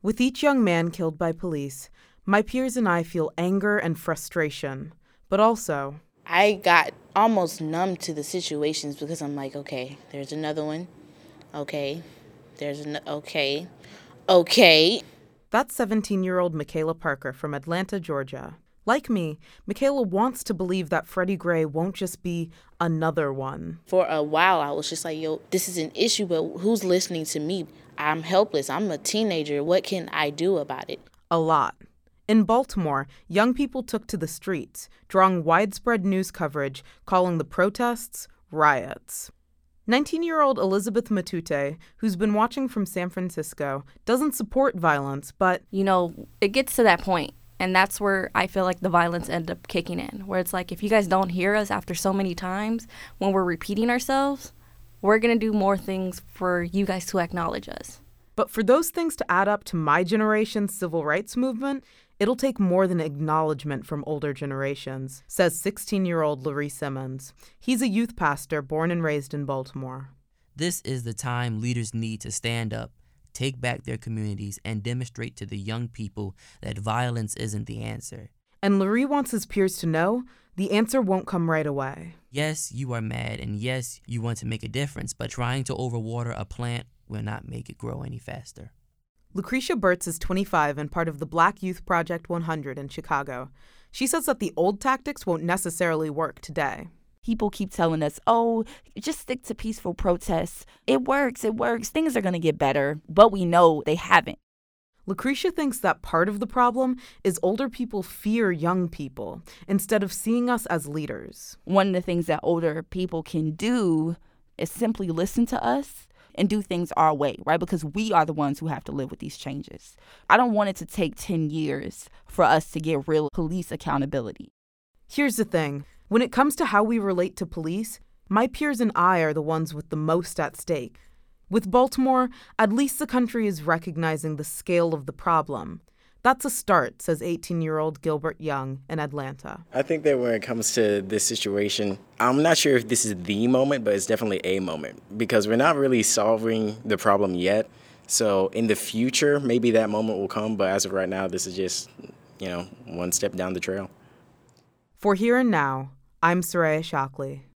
With each young man killed by police, my peers and I feel anger and frustration, but also, I got almost numb to the situations because I'm like, okay, there's another one. Okay, there's an okay, okay. That's 17 year old Michaela Parker from Atlanta, Georgia. Like me, Michaela wants to believe that Freddie Gray won't just be another one. For a while, I was just like, yo, this is an issue, but who's listening to me? I'm helpless. I'm a teenager. What can I do about it? A lot. In Baltimore, young people took to the streets, drawing widespread news coverage calling the protests riots. 19 year old Elizabeth Matute, who's been watching from San Francisco, doesn't support violence, but. You know, it gets to that point and that's where I feel like the violence ended up kicking in, where it's like, if you guys don't hear us after so many times, when we're repeating ourselves, we're going to do more things for you guys to acknowledge us. But for those things to add up to my generation's civil rights movement, it'll take more than acknowledgement from older generations, says 16 year old Larry Simmons. He's a youth pastor born and raised in Baltimore. This is the time leaders need to stand up take back their communities, and demonstrate to the young people that violence isn't the answer. And Lurie wants his peers to know the answer won't come right away. Yes, you are mad, and yes, you want to make a difference, but trying to overwater a plant will not make it grow any faster. Lucretia Burtz is 25 and part of the Black Youth Project 100 in Chicago. She says that the old tactics won't necessarily work today people keep telling us, oh, just stick to peaceful protests. It works, it works. Things are going to get better. But we know they haven't. Lucretia thinks that part of the problem is older people fear young people instead of seeing us as leaders. One of the things that older people can do is simply listen to us and do things our way, right? Because we are the ones who have to live with these changes. I don't want it to take 10 years for us to get real police accountability. Here's the thing when it comes to how we relate to police, my peers and I are the ones with the most at stake. With Baltimore, at least the country is recognizing the scale of the problem. That's a start, says 18 year old Gilbert Young in Atlanta. I think that when it comes to this situation, I'm not sure if this is the moment, but it's definitely a moment because we're not really solving the problem yet. So in the future, maybe that moment will come, but as of right now, this is just, you know, one step down the trail. For here and now, I'm Soraya Shockley.